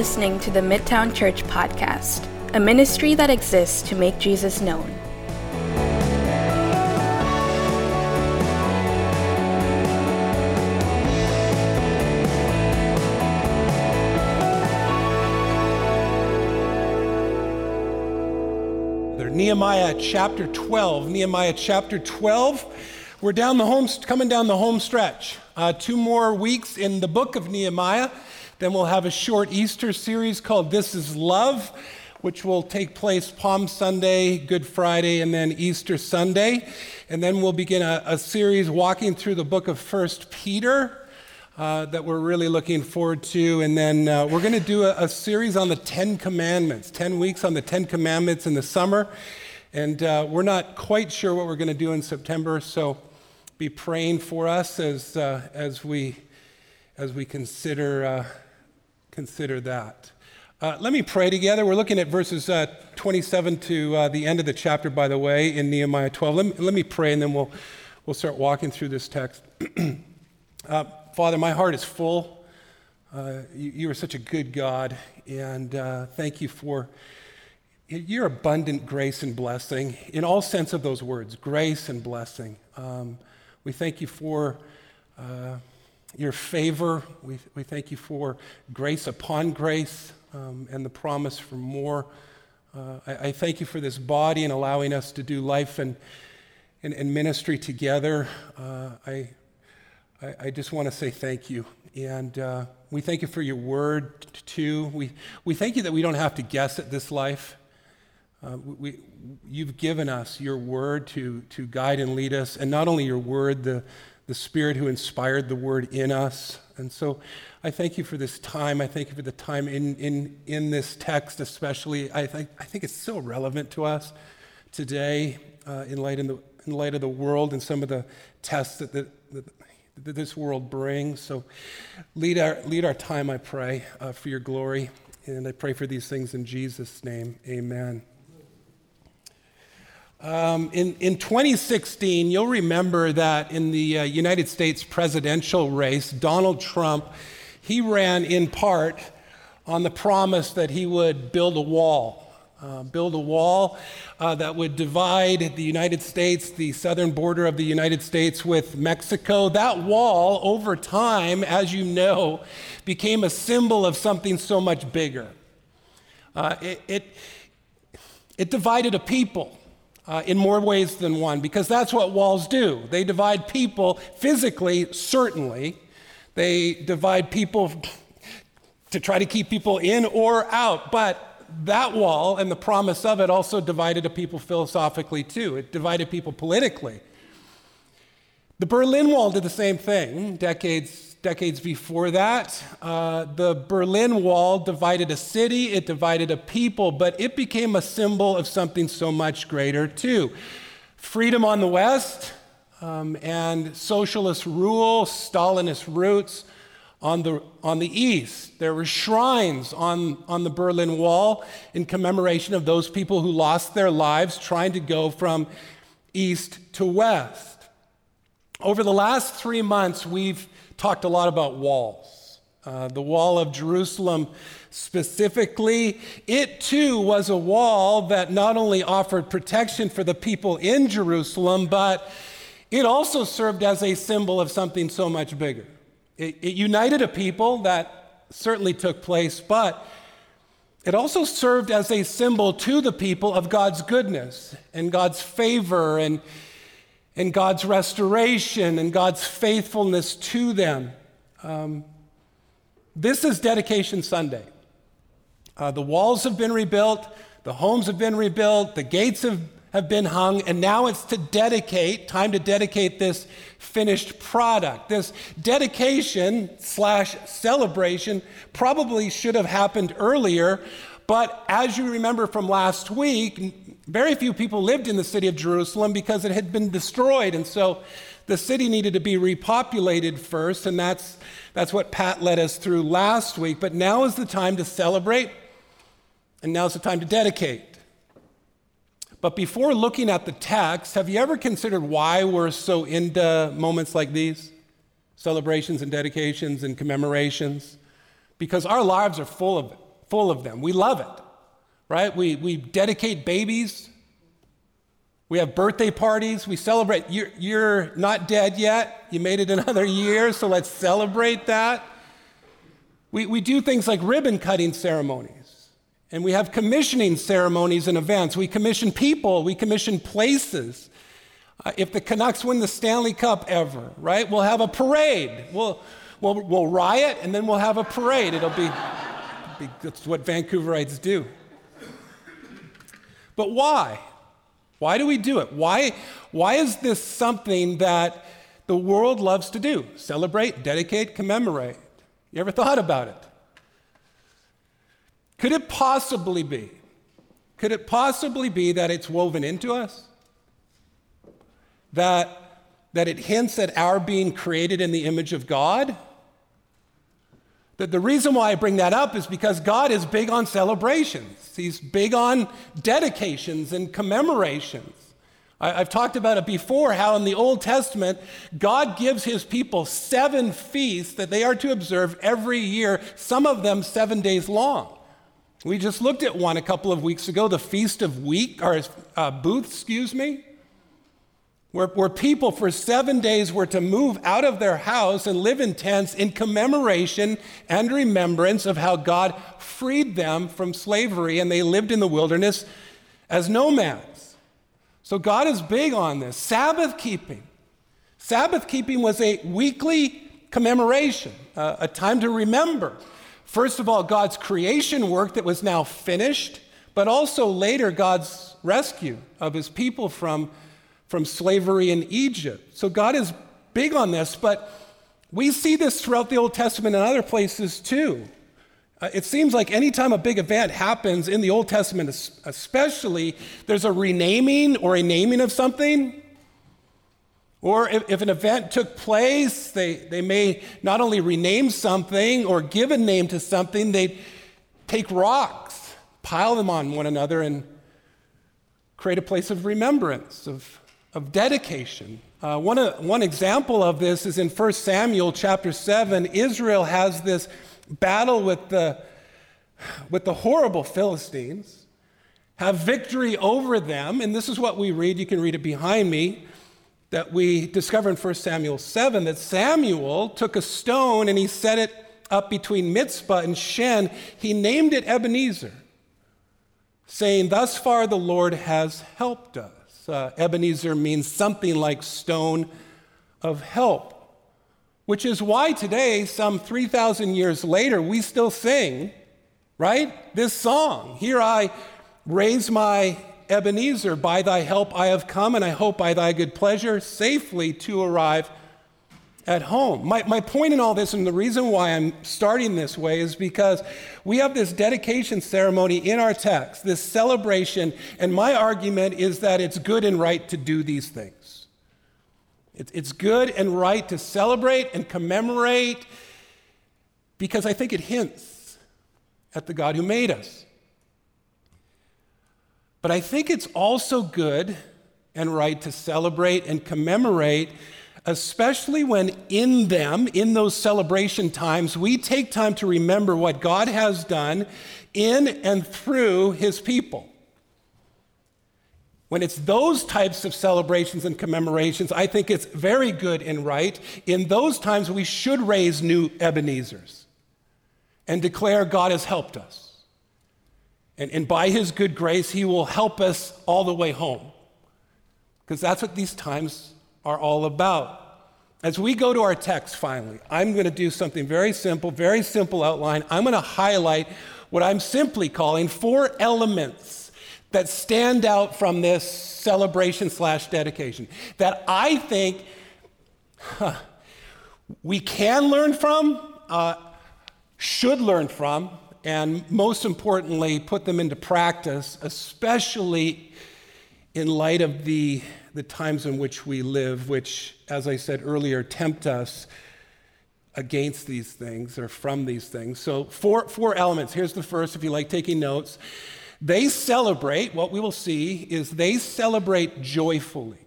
Listening to the Midtown Church Podcast, a ministry that exists to make Jesus known. Nehemiah chapter 12. Nehemiah chapter 12. We're down the home, coming down the home stretch. Uh, two more weeks in the book of Nehemiah. Then we'll have a short Easter series called This is Love, which will take place Palm Sunday, Good Friday, and then Easter Sunday. And then we'll begin a, a series walking through the book of First Peter. Uh, that we're really looking forward to. And then uh, we're going to do a, a, series on the Ten Commandments, 10 weeks on the Ten Commandments in the summer. And uh, we're not quite sure what we're going to do in September, so be praying for us as, uh, as, we, as we consider, uh, consider that. let me pray together. We're looking at verses 27 to the end of the chapter, by the way, in Nehemiah 12. Let me, let me pray, and then we'll, we'll start walking through this text. Father, my heart is full. Uh, you, you, are such a good God, and uh, thank you for your abundant grace and blessing in all sense of those words grace and blessing. Um, we thank you for uh, your favor. We, we thank you for grace upon grace um, and the promise for more. Uh, I, I, thank you for this body and allowing us to do life and, and, and ministry together. Uh, I, I, I just want to say thank you. And uh, we thank you for your word, too. We, we thank you that we don't have to guess at this life. Uh, we, you've given us your word to, to guide and lead us, and not only your word, the, the Spirit who inspired the word in us. And so I thank you for this time. I thank you for the time in, in, in this text, especially. I think, I think it's so relevant to us today uh, in, light in, the, in light of the world and some of the tests that, that, that that this world brings. So lead our, lead our time, I pray, uh, for your glory. And I pray for these things in Jesus' name. Amen. Um, in, in 2016, you'll remember that in the uh, United States presidential race, Donald Trump, he ran in part on the promise that he would build a wall uh, build a wall uh, that would divide the United States, the southern border of the United States, with Mexico. That wall, over time, as you know, became a symbol of something so much bigger. Uh, it, it, it, divided a people. Uh, in more ways than one, because that's what walls do. They divide people physically, certainly. They divide people to try to keep people in or out, but that wall and the promise of it also divided a people philosophically, too. It divided people politically. The Berlin Wall did the same thing decades, decades before that. Uh, the Berlin Wall divided a city, it divided a people, but it became a symbol of something so much greater, too. Freedom on the West um, and socialist rule, Stalinist roots on the, on the east. There were shrines on, on the Berlin Wall in commemoration of those people who lost their lives trying to go from east to west. Over the last three months, we've talked a lot about walls. Uh, the wall of Jerusalem specifically, it too was a wall that not only offered protection for the people in Jerusalem, but it also served as a symbol of something so much bigger. It, it united a people that certainly took place, but it also served as a symbol to the people of God's goodness and God's favor and, and God's restoration and God's faithfulness to them. Um, this is Dedication Sunday. Uh, the walls have been rebuilt, the homes have been rebuilt, the gates have have been hung, and now it's to dedicate, time to dedicate this finished product. This dedication slash celebration probably should have happened earlier, but as you remember from last week, very few people lived in the city of Jerusalem because it had been destroyed, and so the city needed to be repopulated first, and that's, that's what Pat led us through last week. But now is the time to celebrate, and now is the time to dedicate. But before looking at the text, have you ever considered why we're so into moments like these? Celebrations and dedications and commemorations. because our lives are full of, full of them. We love it, right? We, we dedicate babies. We have birthday parties. We celebrate. You're, you're not dead yet. You made it another year, so let's celebrate that. We, we do things like ribbon cutting ceremonies, and we have commissioning ceremonies and events. We commission people, we commission places. Uh, if the Canucks win the Stanley Cup ever, right, we'll have a parade. We'll, we'll, we'll riot and then we'll have a parade. It'll be, be that's what Vancouverites do. But why? Why do we do it? Why, why is this something that the world loves to do? Celebrate, dedicate, commemorate. You ever thought about it? Could it possibly be? Could it possibly be that it's woven into us? That, that it hints at our being created in the image of God? The reason why I bring that up is because God is big on celebrations. He's big on dedications and commemorations. I, have talked about it before how in the Old Testament, God gives his people seven feasts that they are to observe every year, some of them seven days long. We just looked at one a couple of weeks ago, the Feast of Week, or uh, Booth, excuse me, where, where people for seven days were to move out of their house and live in tents in commemoration and remembrance of how God freed them from slavery and they lived in the wilderness as nomads. So God is big on this. Sabbath keeping. Sabbath keeping was a weekly commemoration, uh, a time to remember. First of all, God's creation work that was now finished, but also later God's rescue of his people from, from slavery in Egypt. So God is big on this, but we see this throughout the Old Testament and other places too. Uh, it seems like anytime a big event happens in the Old Testament, especially, there's a renaming or a naming of something. Or if, if, an event took place, they, they may not only rename something or give a name to something, they take rocks, pile them on one another, and create a place of remembrance, of, of dedication. Uh, one, uh, one example of this is in 1 Samuel chapter 7. Israel has this battle with the, with the horrible Philistines, have victory over them. And this is what we read. You can read it behind me. That we discover in 1 Samuel 7 that Samuel took a stone and he set it up between Mizpah and Shen. He named it Ebenezer, saying, Thus far the Lord has helped us. Uh, Ebenezer means something like stone of help which is why today, some 3,000 years later, we still sing, right? This song. Here I raise my Ebenezer, by thy help I have come, and I hope by thy good pleasure safely to arrive at home. My, my point in all this, and the reason why I'm starting this way, is because we have this dedication ceremony in our text, this celebration, and my argument is that it's good and right to do these things. It's good and right to celebrate and commemorate because I think it hints at the God who made us. But I think it's also good and right to celebrate and commemorate, especially when in them, in those celebration times, we take time to remember what God has done in and through his people. When it's those types of celebrations and commemorations, I think it's very good and right. In those times, we should raise new Ebenezers and declare God has helped us. And, and by his good grace, he will help us all the way home. Because that's what these times are all about. As we go to our text finally, I'm going to do something very simple, very simple outline. I'm going to highlight what I'm simply calling four elements that stand out from this celebration slash dedication that I think huh, we can learn from, uh, should learn from, and most importantly, put them into practice, especially in light of the, the times in which we live, which, as I said earlier, tempt us against these things or from these things. So, four, four elements. Here's the first, if you like taking notes. They celebrate, what we will see is they celebrate joyfully.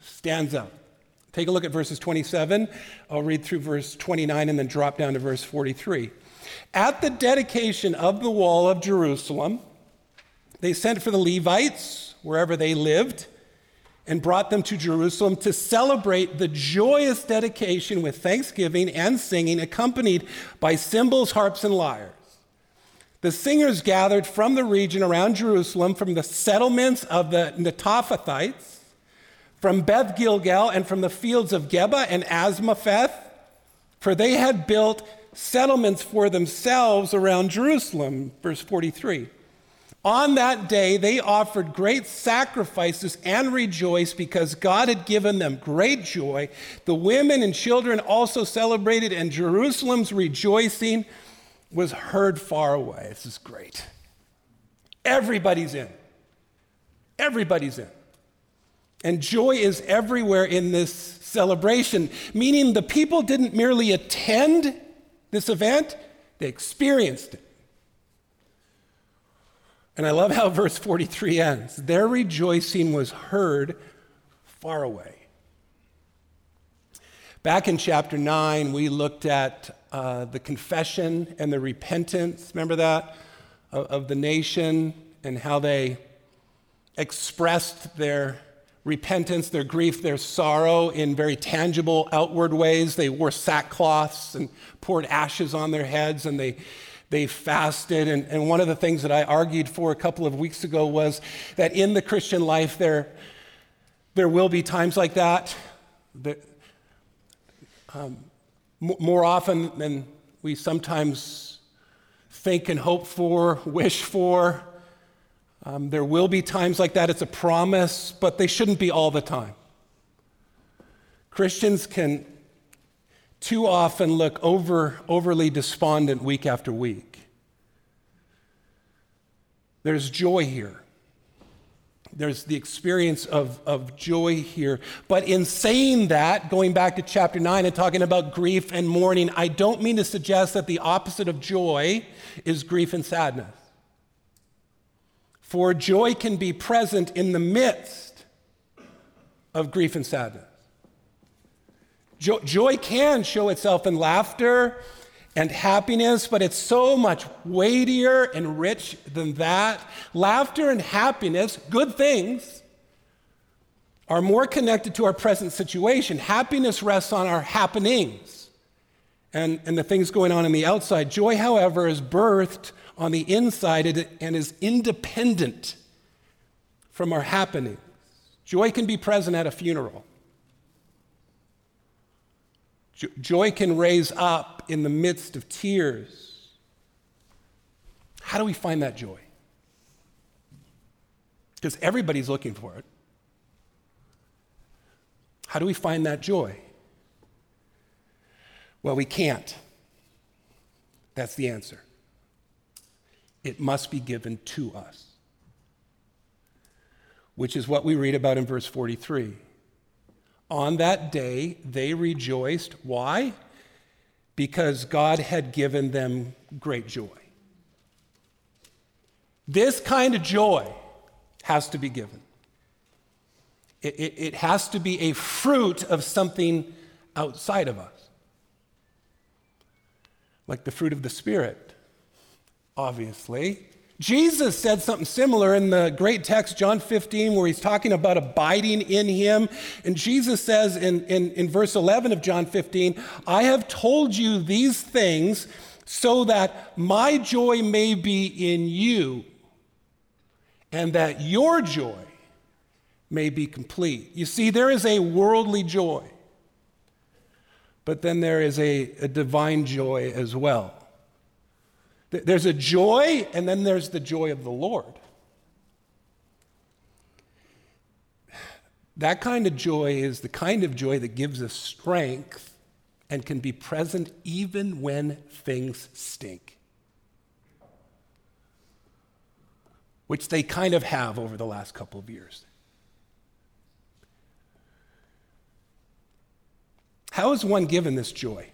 Stands up. Take a look at verses 27. I'll read through verse 29 and then drop down to verse 43. At the dedication of the wall of Jerusalem, they sent for the Levites, wherever they lived, and brought them to Jerusalem to celebrate the joyous dedication with thanksgiving and singing, accompanied by cymbals, harps, and lyres. The singers gathered from the region around Jerusalem, from the settlements of the Netophathites, from Beth Gilgal, and from the fields of Geba and Azmaveth, for they had built settlements for themselves around Jerusalem. Verse 43. On that day, they offered great sacrifices and rejoiced because God had given them great joy. The women and children also celebrated, and Jerusalem's rejoicing was heard far away. This is great. Everybody's in. Everybody's in. And joy is everywhere in this celebration, meaning the people didn't merely attend this event, they experienced it. And I love how verse 43 ends. Their rejoicing was heard far away. Back in chapter 9, we looked at uh, the confession and the repentance, remember that, of, of the nation and how they expressed their repentance, their grief, their sorrow in very tangible outward ways. They wore sackcloths and poured ashes on their heads and they they fasted. And, and one of the things that I argued for a couple of weeks ago was that in the Christian life, there, there will be times like that. that um, more often than we sometimes think and hope for, wish for. Um, there will be times like that. It's a promise, but they shouldn't be all the time. Christians can too often look over, overly despondent week after week. There's joy here. There's the experience of, of joy here. But in saying that, going back to chapter 9 and talking about grief and mourning, I don't mean to suggest that the opposite of joy is grief and sadness. For joy can be present in the midst of grief and sadness. Joy can show itself in laughter and happiness, but it's so much weightier and rich than that. Laughter and happiness, good things, are more connected to our present situation. Happiness rests on our happenings and, and the things going on in the outside. Joy, however, is birthed on the inside and is independent from our happenings. Joy can be present at a funeral. Joy can raise up in the midst of tears. How do we find that joy? Because everybody's looking for it. How do we find that joy? Well, we can't. That's the answer. It must be given to us, which is what we read about in verse 43. On that day, they rejoiced. Why? Because God had given them great joy. This kind of joy has to be given. It, it, it, has to be a fruit of something outside of us, like the fruit of the Spirit, obviously. Jesus said something similar in the great text, John 15, where he's talking about abiding in him. And Jesus says in, in, in verse 11 of John 15, I have told you these things so that my joy may be in you and that your joy may be complete. You see, there is a worldly joy, but then there is a, a divine joy as well. There's a joy, and then there's the joy of the Lord. That kind of joy is the kind of joy that gives us strength and can be present even when things stink, which they kind of have over the last couple of years. How is one given this joy?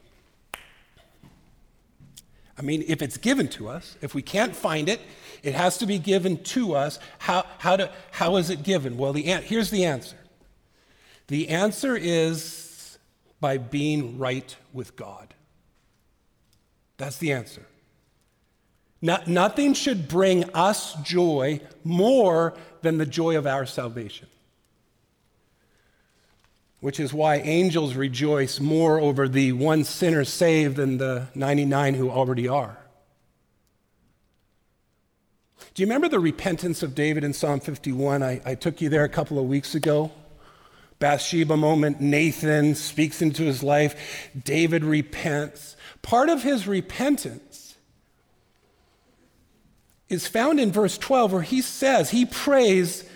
I mean, if it's given to us, if we can't find it, it has to be given to us. How, how, to, how is it given? Well, the, here's the answer the answer is by being right with God. That's the answer. No, nothing should bring us joy more than the joy of our salvation. Which is why angels rejoice more over the one sinner saved than the 99 who already are. Do you remember the repentance of David in Psalm 51? I, I took you there a couple of weeks ago. Bathsheba moment, Nathan speaks into his life, David repents. Part of his repentance is found in verse 12, where he says, he prays,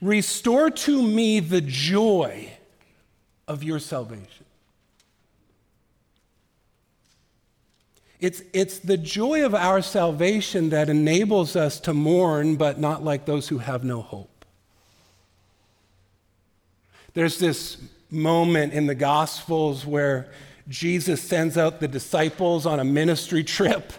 Restore to me the joy of your salvation. It's, it's the joy of our salvation that enables us to mourn, but not like those who have no hope. There's this moment in the Gospels where Jesus sends out the disciples on a ministry trip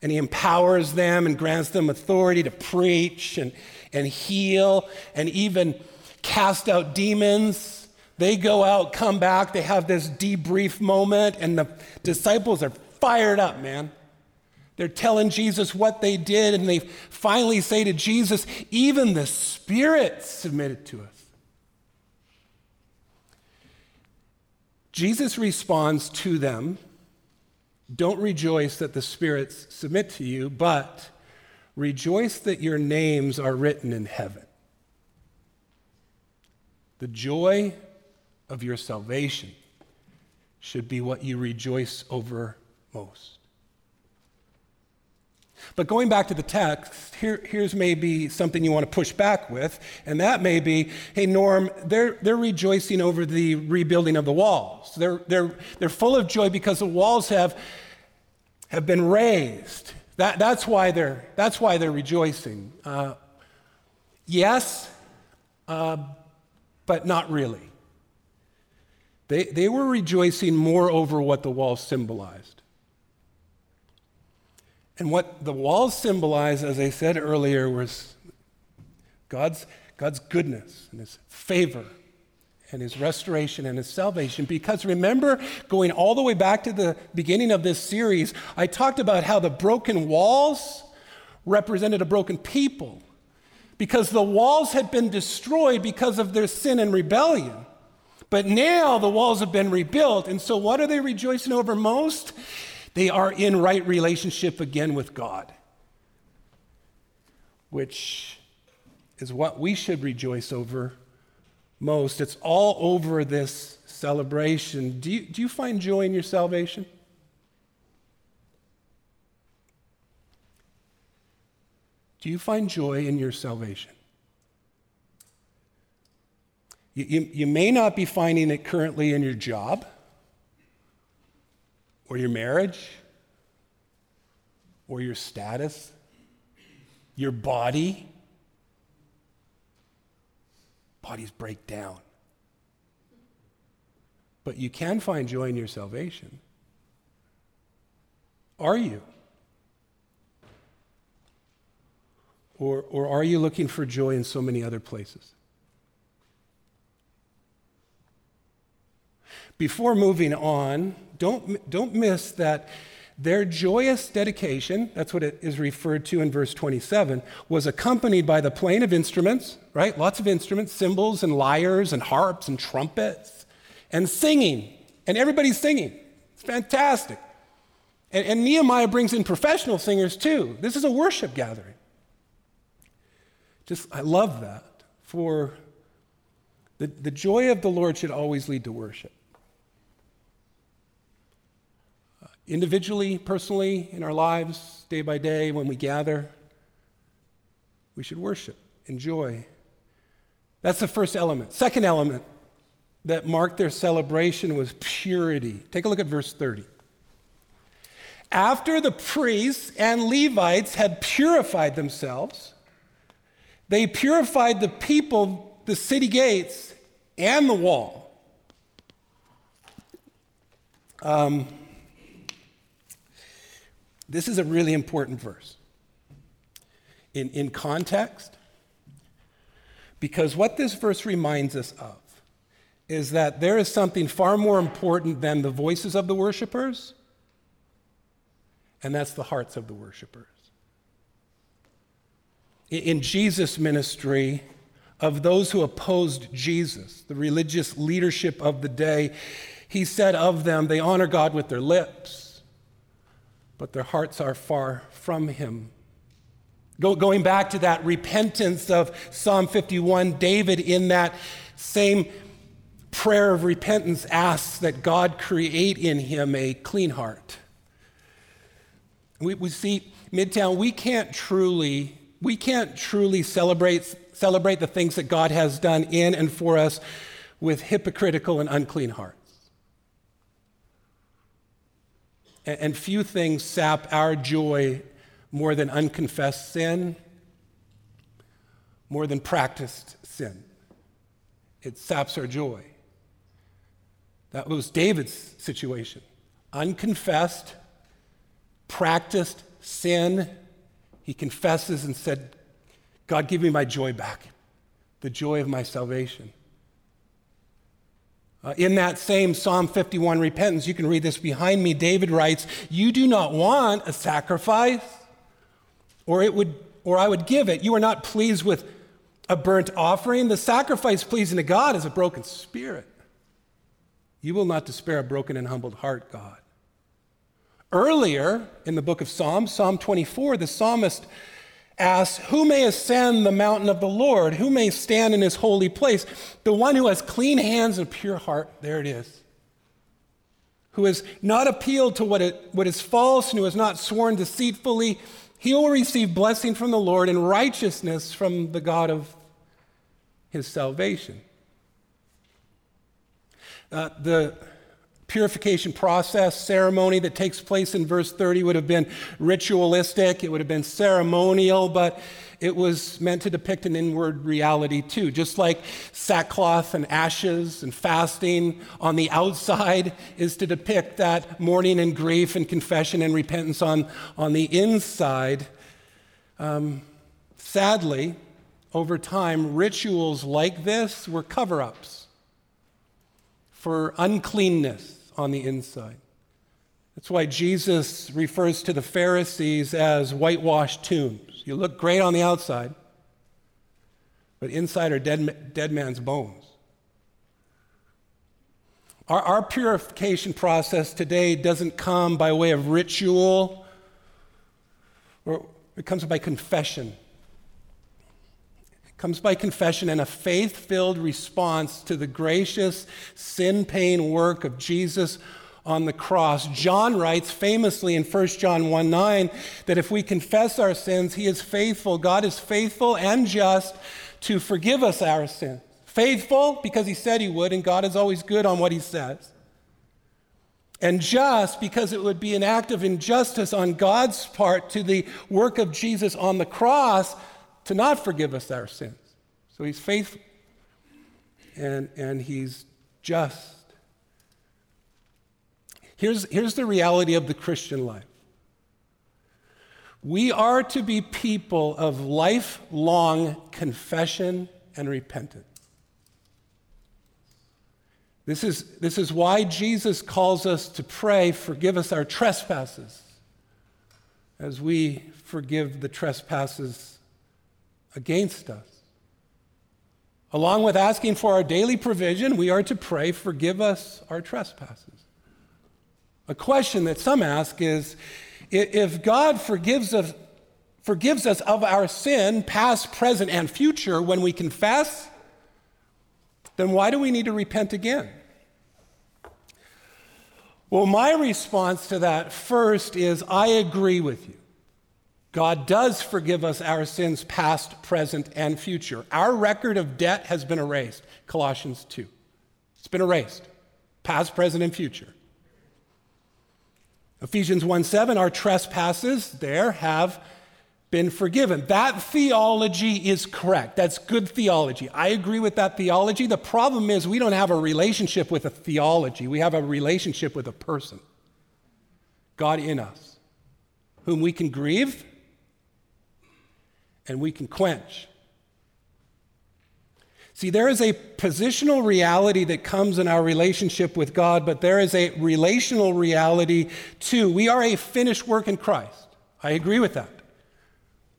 and he empowers them and grants them authority to preach and, and heal and even cast out demons. They go out, come back, they have this debrief moment, and the disciples are fired up, man. They're telling Jesus what they did, and they finally say to Jesus, Even the Spirit submitted to us. Jesus responds to them Don't rejoice that the spirits submit to you, but rejoice that your names are written in heaven. The joy of your salvation should be what you rejoice over most. But going back to the text, here, here's maybe something you want to push back with, and that may be hey, Norm, they're, they're rejoicing over the rebuilding of the walls. They're, they're, they're full of joy because the walls have, have been raised. That, that's, why they're, that's why they're rejoicing. Uh, yes, uh, but not really. They, they were rejoicing more over what the walls symbolized. And what the walls symbolized, as I said earlier, was God's, God's goodness and his favor and his restoration and his salvation. Because remember, going all the way back to the beginning of this series, I talked about how the broken walls represented a broken people. Because the walls had been destroyed because of their sin and rebellion. But now the walls have been rebuilt. And so, what are they rejoicing over most? They are in right relationship again with God, which is what we should rejoice over most. It's all over this celebration. Do you, do you find joy in your salvation? Do you find joy in your salvation? You, you, you, may not be finding it currently in your job or your marriage, or your status, your body. Bodies break down. But you can find joy in your salvation. Are you? Or, or are you looking for joy in so many other places? Before moving on, don't, don't miss that their joyous dedication, that's what it is referred to in verse 27, was accompanied by the playing of instruments, right? Lots of instruments, cymbals and lyres and harps and trumpets, and singing. And everybody's singing. It's fantastic. And, and Nehemiah brings in professional singers too. This is a worship gathering. Just, I love that. For the, the joy of the Lord should always lead to worship. Individually, personally, in our lives, day by day, when we gather, we should worship, enjoy. That's the first element. Second element that marked their celebration was purity. Take a look at verse 30. After the priests and Levites had purified themselves, they purified the people, the city gates, and the wall. Um, this is a really important verse in, in context, because what this verse reminds us of is that there is something far more important than the voices of the worshipers, and that's the hearts of the worshipers. In Jesus' ministry, of those who opposed Jesus, the religious leadership of the day, he said of them, They honor God with their lips, but their hearts are far from him. Go, going back to that repentance of Psalm 51, David, in that same prayer of repentance, asks that God create in him a clean heart. We, we see, Midtown, we can't truly, we can't truly celebrate, celebrate the things that God has done in and for us with hypocritical and unclean hearts. And, few things sap our joy more than unconfessed sin, more than practiced sin. It saps our joy. That was David's situation. Unconfessed, practiced sin. He confesses and said, God, give me my joy back, the joy of my salvation. Uh, in that same Psalm 51 repentance, you can read this behind me. David writes, You do not want a sacrifice or it would or I would give it. You are not pleased with a burnt offering. The sacrifice pleasing to God is a broken spirit. You will not despair a broken and humbled heart, God. Earlier in the book of Psalms, Psalm 24, the psalmist asks, Who may ascend the mountain of the Lord? Who may stand in his holy place? The one who has clean hands and a pure heart, there it is. Who has not appealed to what, it, what is false and who has not sworn deceitfully he will receive blessing from the Lord and righteousness from the God of his salvation. Uh, the purification process, ceremony that takes place in verse 30 would have been ritualistic, it would have been ceremonial, but it was meant to depict an inward reality too. Just like sackcloth and ashes and fasting on the outside is to depict that mourning and grief and confession and repentance on, on the inside. Um, sadly, over time, rituals like this were cover ups for uncleanness on the inside. That's why Jesus refers to the Pharisees as whitewashed tombs. You look great on the outside, but inside are dead, dead man's bones. Our, our purification process today doesn't come by way of ritual, or it comes by confession. Comes by confession and a faith filled response to the gracious, sin paying work of Jesus on the cross. John writes famously in 1 John 1 9 that if we confess our sins, he is faithful. God is faithful and just to forgive us our sins. Faithful because he said he would, and God is always good on what he says. And just because it would be an act of injustice on God's part to the work of Jesus on the cross to not forgive us our sins. So he's faithful and, and he's just. Here's, here's the reality of the Christian life we are to be people of lifelong confession and repentance. This is, this is why Jesus calls us to pray, forgive us our trespasses, as we forgive the trespasses against us. Along with asking for our daily provision, we are to pray, forgive us our trespasses. A question that some ask is if God forgives us, forgives us of our sin, past, present, and future, when we confess, then why do we need to repent again? Well, my response to that first is I agree with you. God does forgive us our sins, past, present, and future. Our record of debt has been erased. Colossians 2. It's been erased, past, present, and future. Ephesians 1 7, our trespasses there have been forgiven. That theology is correct. That's good theology. I agree with that theology. The problem is we don't have a relationship with a theology, we have a relationship with a person God in us, whom we can grieve and we can quench. See, there is a positional reality that comes in our relationship with God, but there is a relational reality too. We are a finished work in Christ. I agree with that.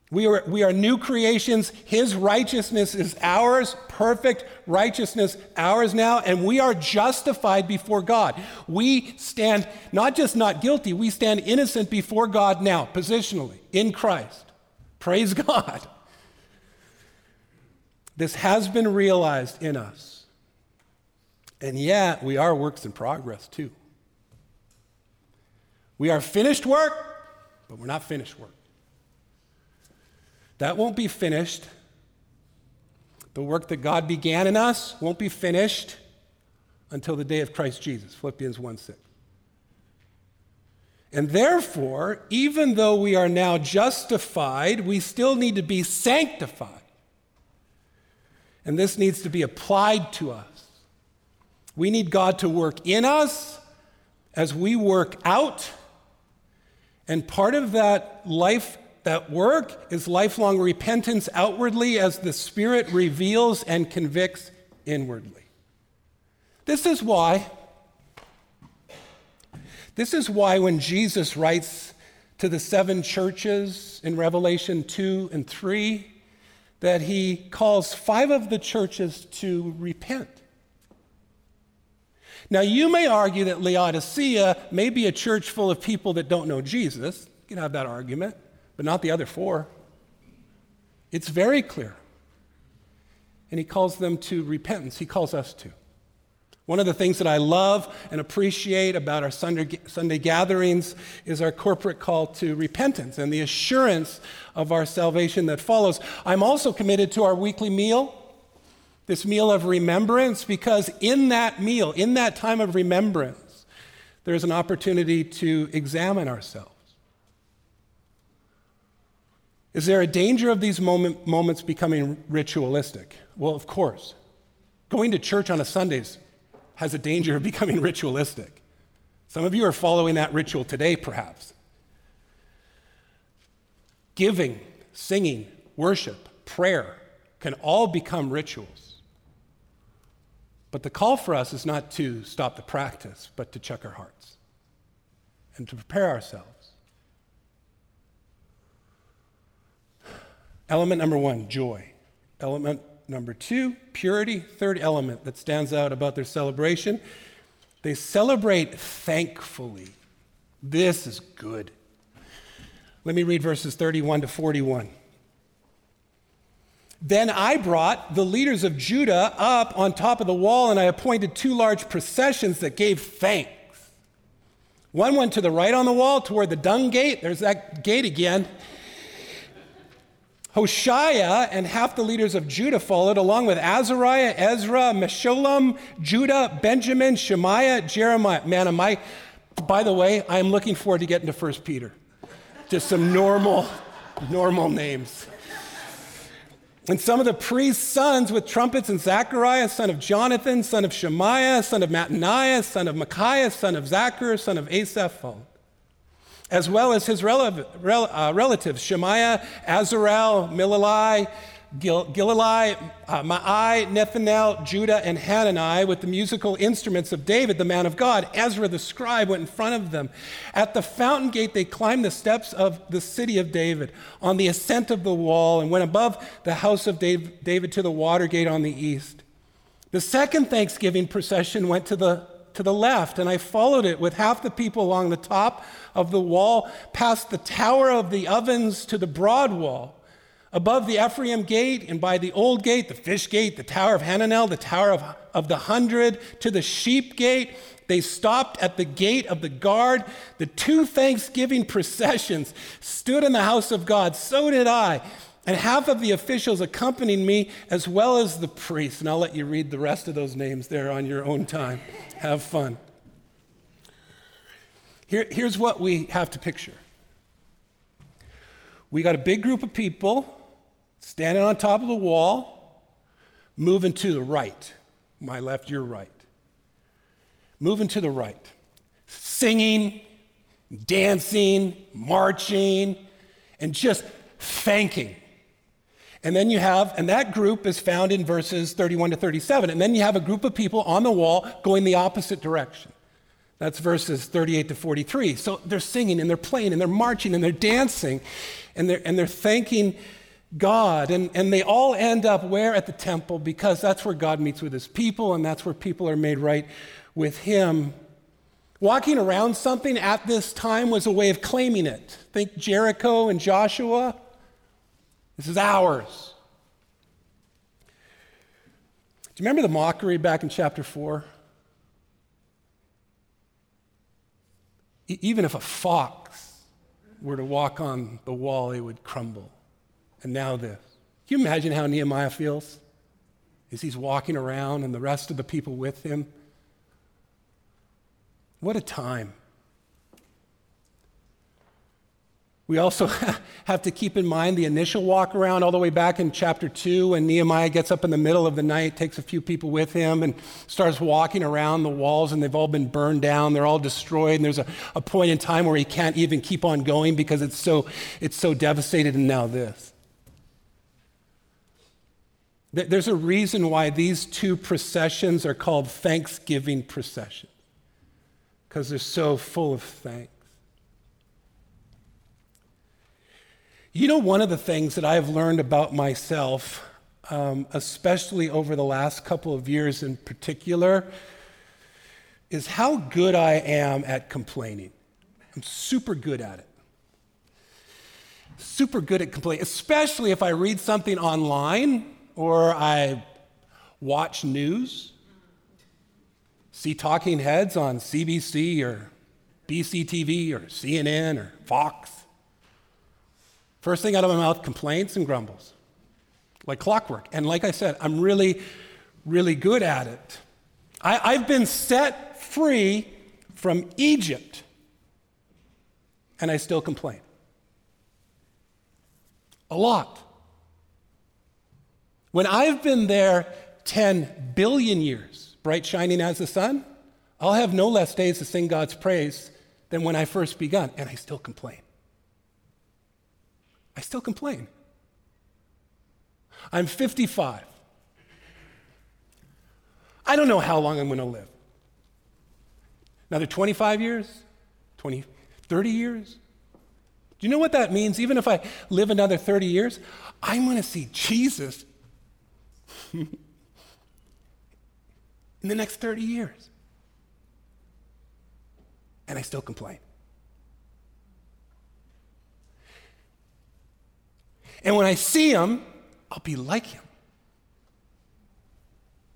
We are, we are new creations. His righteousness is ours, perfect righteousness ours now, and we are justified before God. We stand not just not guilty, we stand innocent before God now, positionally, in Christ. Praise God. This has been realized in us. And yet, we are works in progress too. We are finished work, but we're not finished work. That won't be finished. The work that God began in us won't be finished until the day of Christ Jesus, Philippians 1 6. And therefore, even though we are now justified, we still need to be sanctified. And this needs to be applied to us. We need God to work in us as we work out. And part of that life, that work, is lifelong repentance outwardly as the Spirit reveals and convicts inwardly. This is why. This is why when Jesus writes to the seven churches in Revelation 2 and 3, that he calls five of the churches to repent. Now, you may argue that Laodicea may be a church full of people that don't know Jesus. You can have that argument, but not the other four. It's very clear. And he calls them to repentance. He calls us to. One of the things that I love and appreciate about our Sunday, Sunday gatherings is our corporate call to repentance and the assurance of our salvation that follows. I'm also committed to our weekly meal, this meal of remembrance, because in that meal, in that time of remembrance, there's an opportunity to examine ourselves. Is there a danger of these moment, moments becoming ritualistic? Well, of course. Going to church on a Sunday has a danger of becoming ritualistic. Some of you are following that ritual today, perhaps. Giving, singing, worship, prayer can all become rituals. But the call for us is not to stop the practice, but to check our hearts and to prepare ourselves. Element number one joy. Element Number two, purity. Third element that stands out about their celebration they celebrate thankfully. This is good. Let me read verses 31 to 41. Then I brought the leaders of Judah up on top of the wall, and I appointed two large processions that gave thanks. One went to the right on the wall toward the dung gate. There's that gate again. Hoshea and half the leaders of Judah followed, along with Azariah, Ezra, Meshullam, Judah, Benjamin, Shemaiah, Jeremiah. Man, am I, by the way, I am looking forward to getting to 1 Peter. Just some normal, normal names. And some of the priest's sons with trumpets and Zechariah, son of Jonathan, son of Shemaiah, son of Mattaniah, son of Micaiah, son of Zachar, son of Asaph followed as well as his rel- rel- uh, relatives Shemaiah, Azarel, Milalai, Gil- Gilalai, uh, Maai, Nethanel, Judah, and Hanani with the musical instruments of David, the man of God. Ezra the scribe went in front of them. At the fountain gate, they climbed the steps of the city of David on the ascent of the wall and went above the house of David to the water gate on the east. The second Thanksgiving procession went to the to the left, and I followed it with half the people along the top of the wall, past the tower of the ovens to the broad wall, above the Ephraim gate, and by the old gate, the fish gate, the tower of Hananel, the tower of, of the hundred, to the sheep gate. They stopped at the gate of the guard. The two Thanksgiving processions stood in the house of God. So did I. And half of the officials accompanied me, as well as the priests. And I'll let you read the rest of those names there on your own time. Have fun. Here, here's what we have to picture we got a big group of people standing on top of the wall, moving to the right. My left, your right. Moving to the right. Singing, dancing, marching, and just thanking And then you have, and that group is found in verses 31 to 37. And then you have a group of people on the wall going the opposite direction. That's verses 38 to 43. So they're singing and they're playing and they're marching and they're dancing and they're, and they're thanking God. And, and they all end up where? At the temple because that's where God meets with his people and that's where people are made right with him. Walking around something at this time was a way of claiming it. Think Jericho and Joshua. This is ours. Do you remember the mockery back in chapter 4? even if a fox were to walk on the wall, it would crumble. And now this. Can you imagine how Nehemiah feels as he's walking around and the rest of the people with him? What a time. We also have to keep in mind the initial walk around all the way back in chapter 2 when Nehemiah gets up in the middle of the night, takes a few people with him, and starts walking around the walls, and they've all been burned down. They're all destroyed. And there's a, a point in time where he can't even keep on going because it's so, it's so devastated, and now this. There's a reason why these two processions are called Thanksgiving processions because they're so full of thanks. You know, one of the things that I've learned about myself, um, especially over the last couple of years in particular, is how good I am at complaining. I'm super good at it. Super good at complaining, especially if I read something online or I watch news, see talking heads on CBC or BCTV or CNN or Fox. First thing out of my mouth, complaints and grumbles, like clockwork. And like I said, I'm really, really good at it. I, I've been set free from Egypt, and I still complain. A lot. When I've been there 10 billion years, bright shining as the sun, I'll have no less days to sing God's praise than when I first begun, and I still complain. I still complain. I'm 55. I don't know how long I'm going to live. Another 25 years? 20, 30 years? Do you know what that means? Even if I live another 30 years, I'm going to see Jesus in the next 30 years. And I still complain. And when I see him, I'll be like him.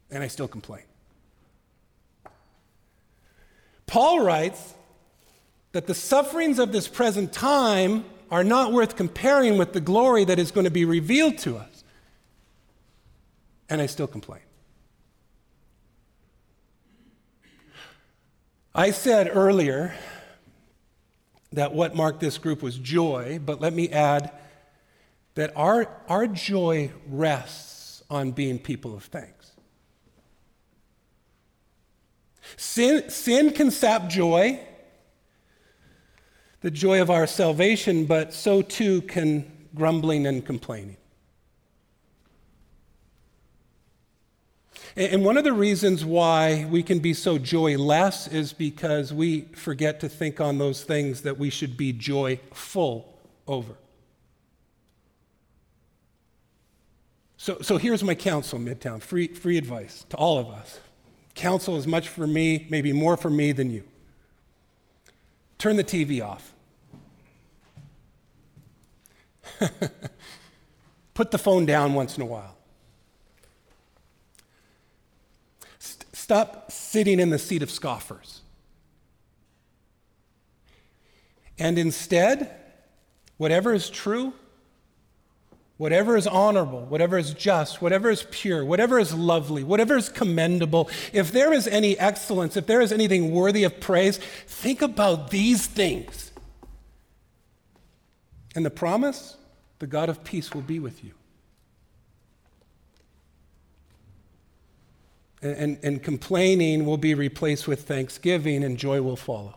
And I still complain. Paul writes that the sufferings of this present time are not worth comparing with the glory that is going to be revealed to us. And I still complain. I said earlier that what marked this group was joy, but let me add that our, our joy rests on being people of thanks. Sin, sin can sap joy, the joy of our salvation, but so too can grumbling and complaining. And one of the reasons why we can be so joyless is because we forget to think on those things that we should be joyful over. So, so here's my counsel, Midtown free, free advice to all of us. Counsel is much for me, maybe more for me than you. Turn the TV off. Put the phone down once in a while. St- stop sitting in the seat of scoffers. And instead, whatever is true, whatever is honorable, whatever is just, whatever is pure, whatever is lovely, whatever is commendable, if there is any excellence, if there is anything worthy of praise, think about these things. And the promise the God of peace will be with you. And, and, and complaining will be replaced with thanksgiving, and joy will follow.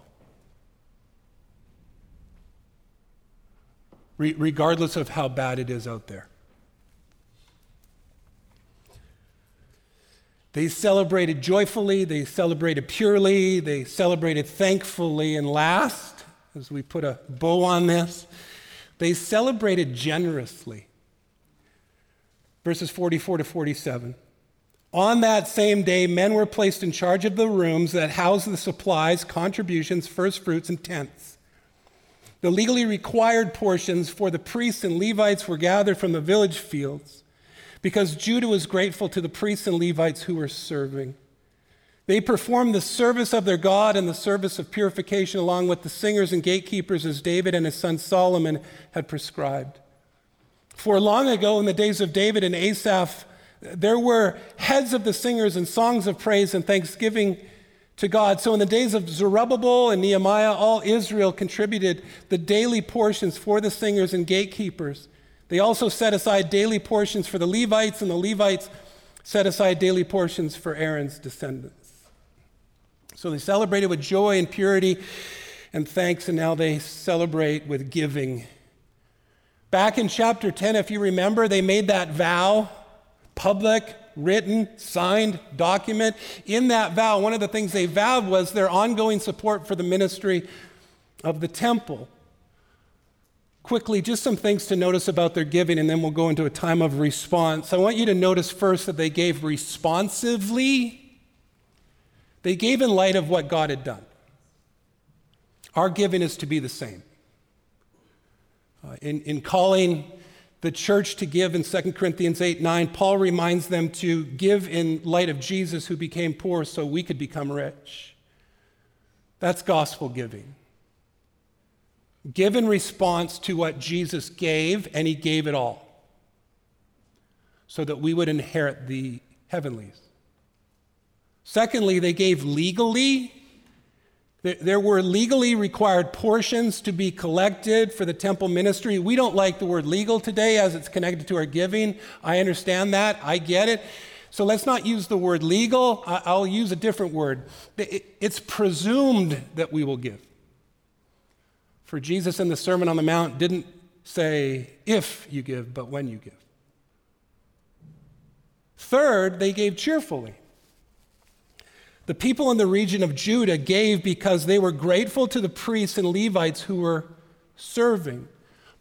re- regardless of how bad it is out there. They celebrated joyfully, they celebrated purely, they celebrated thankfully, and last, as we put a bow on this, they celebrated generously. Verses 44 to 47. On that same day, men were placed in charge of the rooms that housed the supplies, contributions, first fruits, and tenths. The legally required portions for the priests and Levites were gathered from the village fields because Judah was grateful to the priests and Levites who were serving. They performed the service of their God and the service of purification along with the singers and gatekeepers as David and his son Solomon had prescribed. For long ago, in the days of David and Asaph, there were heads of the singers and songs of praise and thanksgiving to God. So in the days of Zerubbabel and Nehemiah, all Israel contributed the daily portions for the singers and gatekeepers. They also set aside daily portions for the Levites, and the Levites set aside daily portions for Aaron's descendants. So they celebrated with joy and purity and thanks, and now they celebrate with giving. Back in chapter 10, if you remember, they made that vow public, written, signed document. In that vow, one of the things they vowed was their ongoing support for the ministry of the temple. Quickly, just some things to notice about their giving, and then we'll go into a time of response. I want you to notice first that they gave responsively. They gave in light of what God had done. Our giving is to be the same. Uh, in, in calling the church to give in 2 Corinthians 8 9, Paul reminds them to give in light of Jesus who became poor so we could become rich. That's gospel giving. Give in response to what Jesus gave, and he gave it all so that we would inherit the heavenlies. Secondly, they gave legally there were legally required portions to be collected for the temple ministry. We don't like the word legal today as it's connected to our giving. I understand that. I get it. So let's not use the word legal. I'll use a different word. It's presumed that we will give. For Jesus in the Sermon on the Mount didn't say if you give, but when you give. Third, they gave cheerfully. The people in the region of Judah gave because they were grateful to the priests and Levites who were serving.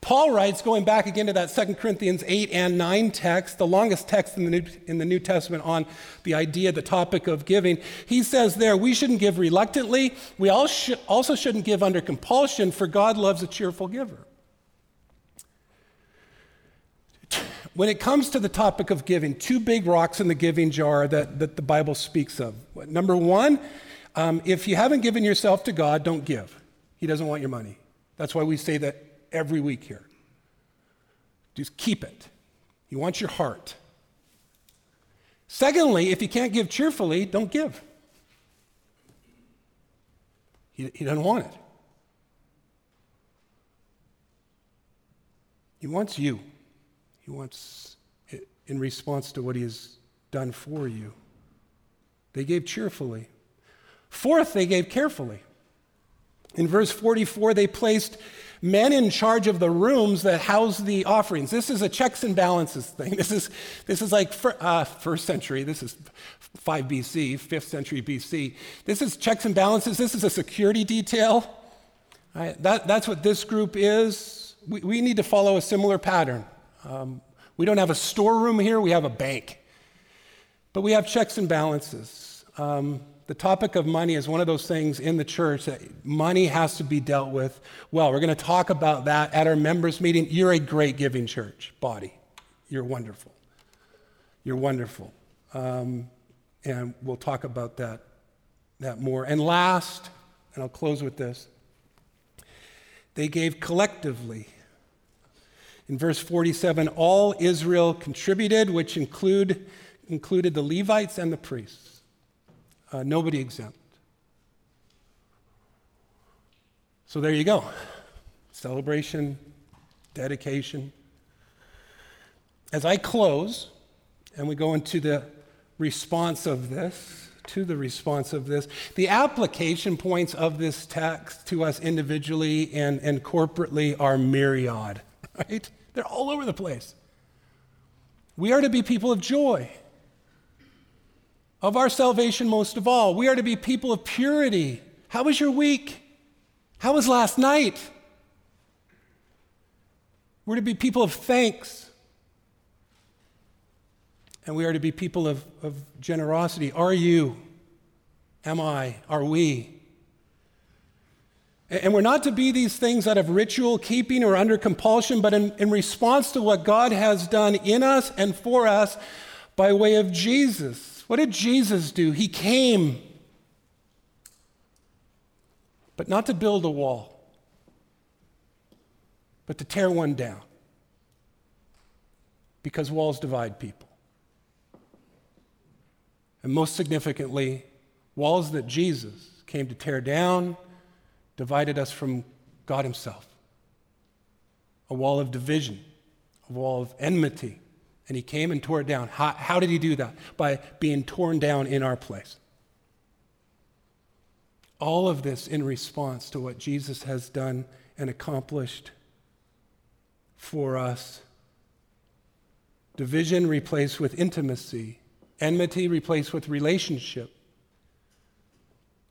Paul writes, going back again to that 2 Corinthians 8 and 9 text, the longest text in the, New, in the New Testament on the idea, the topic of giving. He says there, we shouldn't give reluctantly. We also shouldn't give under compulsion, for God loves a cheerful giver. When it comes to the topic of giving, two big rocks in the giving jar that, that the Bible speaks of. Number one, um, if you haven't given yourself to God, don't give. He doesn't want your money. That's why we say that every week here. Just keep it. He wants your heart. Secondly, if you can't give cheerfully, don't give. He, he doesn't want it. He wants you. He wants it in response to what He has done for you. They gave cheerfully. Fourth, they gave carefully. In verse 44, they placed men in charge of the rooms that house the offerings. This is a checks and balances thing. This is, this is like fir, uh, first century. This is 5 BC, 5th century BC. This is checks and balances. This is a security detail. Right? That, that's what this group is. We, we need to follow a similar pattern. Um, we don't have a storeroom here, we have a bank. But we have checks and balances. Um, the topic of money is one of those things in the church that money has to be dealt with well. We're going to talk about that at our members' meeting. You're a great giving church body. You're wonderful. You're wonderful. Um, and we'll talk about that, that more. And last, and I'll close with this they gave collectively. In verse 47, all Israel contributed, which include, included the Levites and the priests. Uh, nobody exempt. So there you go celebration, dedication. As I close, and we go into the response of this, to the response of this, the application points of this text to us individually and, and corporately are myriad. Right? They're all over the place. We are to be people of joy, of our salvation most of all. We are to be people of purity. How was your week? How was last night? We're to be people of thanks. And we are to be people of, of generosity. Are you? Am I? Are we? And we're not to be these things out of ritual keeping or under compulsion, but in, in, response to what God has done in us and for us by way of Jesus. What did Jesus do? He came, but not to build a wall, but to tear one down. Because walls divide people. And most significantly, walls that Jesus came to tear down divided us from God Himself. A wall of division, a wall of enmity. And He came and tore it down. How, how did He do that? By being torn down in our place. All of this in response to what Jesus has done and accomplished for us. Division replaced with intimacy, enmity replaced with relationship.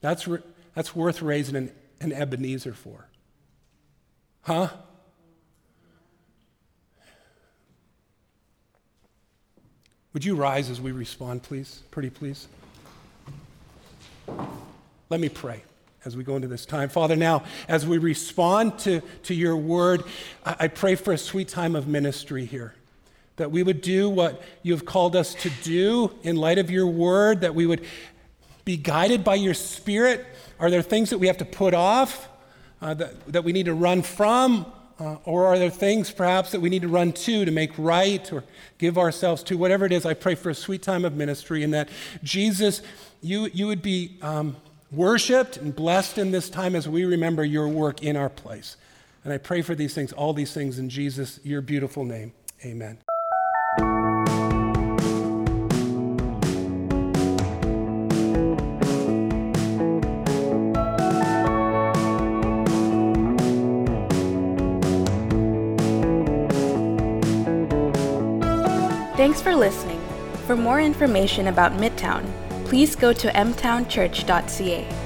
That's, re- that's worth raising an an Ebenezer for? Huh? Would you rise as we respond, please? Pretty please. Let me pray as we go into this time. Father, now, as we respond to, to your word, I, I pray for a sweet time of ministry here. That we would do what you have called us to do in light of your word, that we would be guided by your spirit are there things that we have to put off, uh, that, that we need to run from? Uh, or are there things perhaps that we need to run to to make right or give ourselves to? Whatever it is, I pray for a sweet time of ministry and that Jesus, you, you would be um, worshiped and blessed in this time as we remember your work in our place. And I pray for these things, all these things in Jesus, your beautiful name. Amen. Thanks for listening. For more information about Midtown, please go to mtownchurch.ca.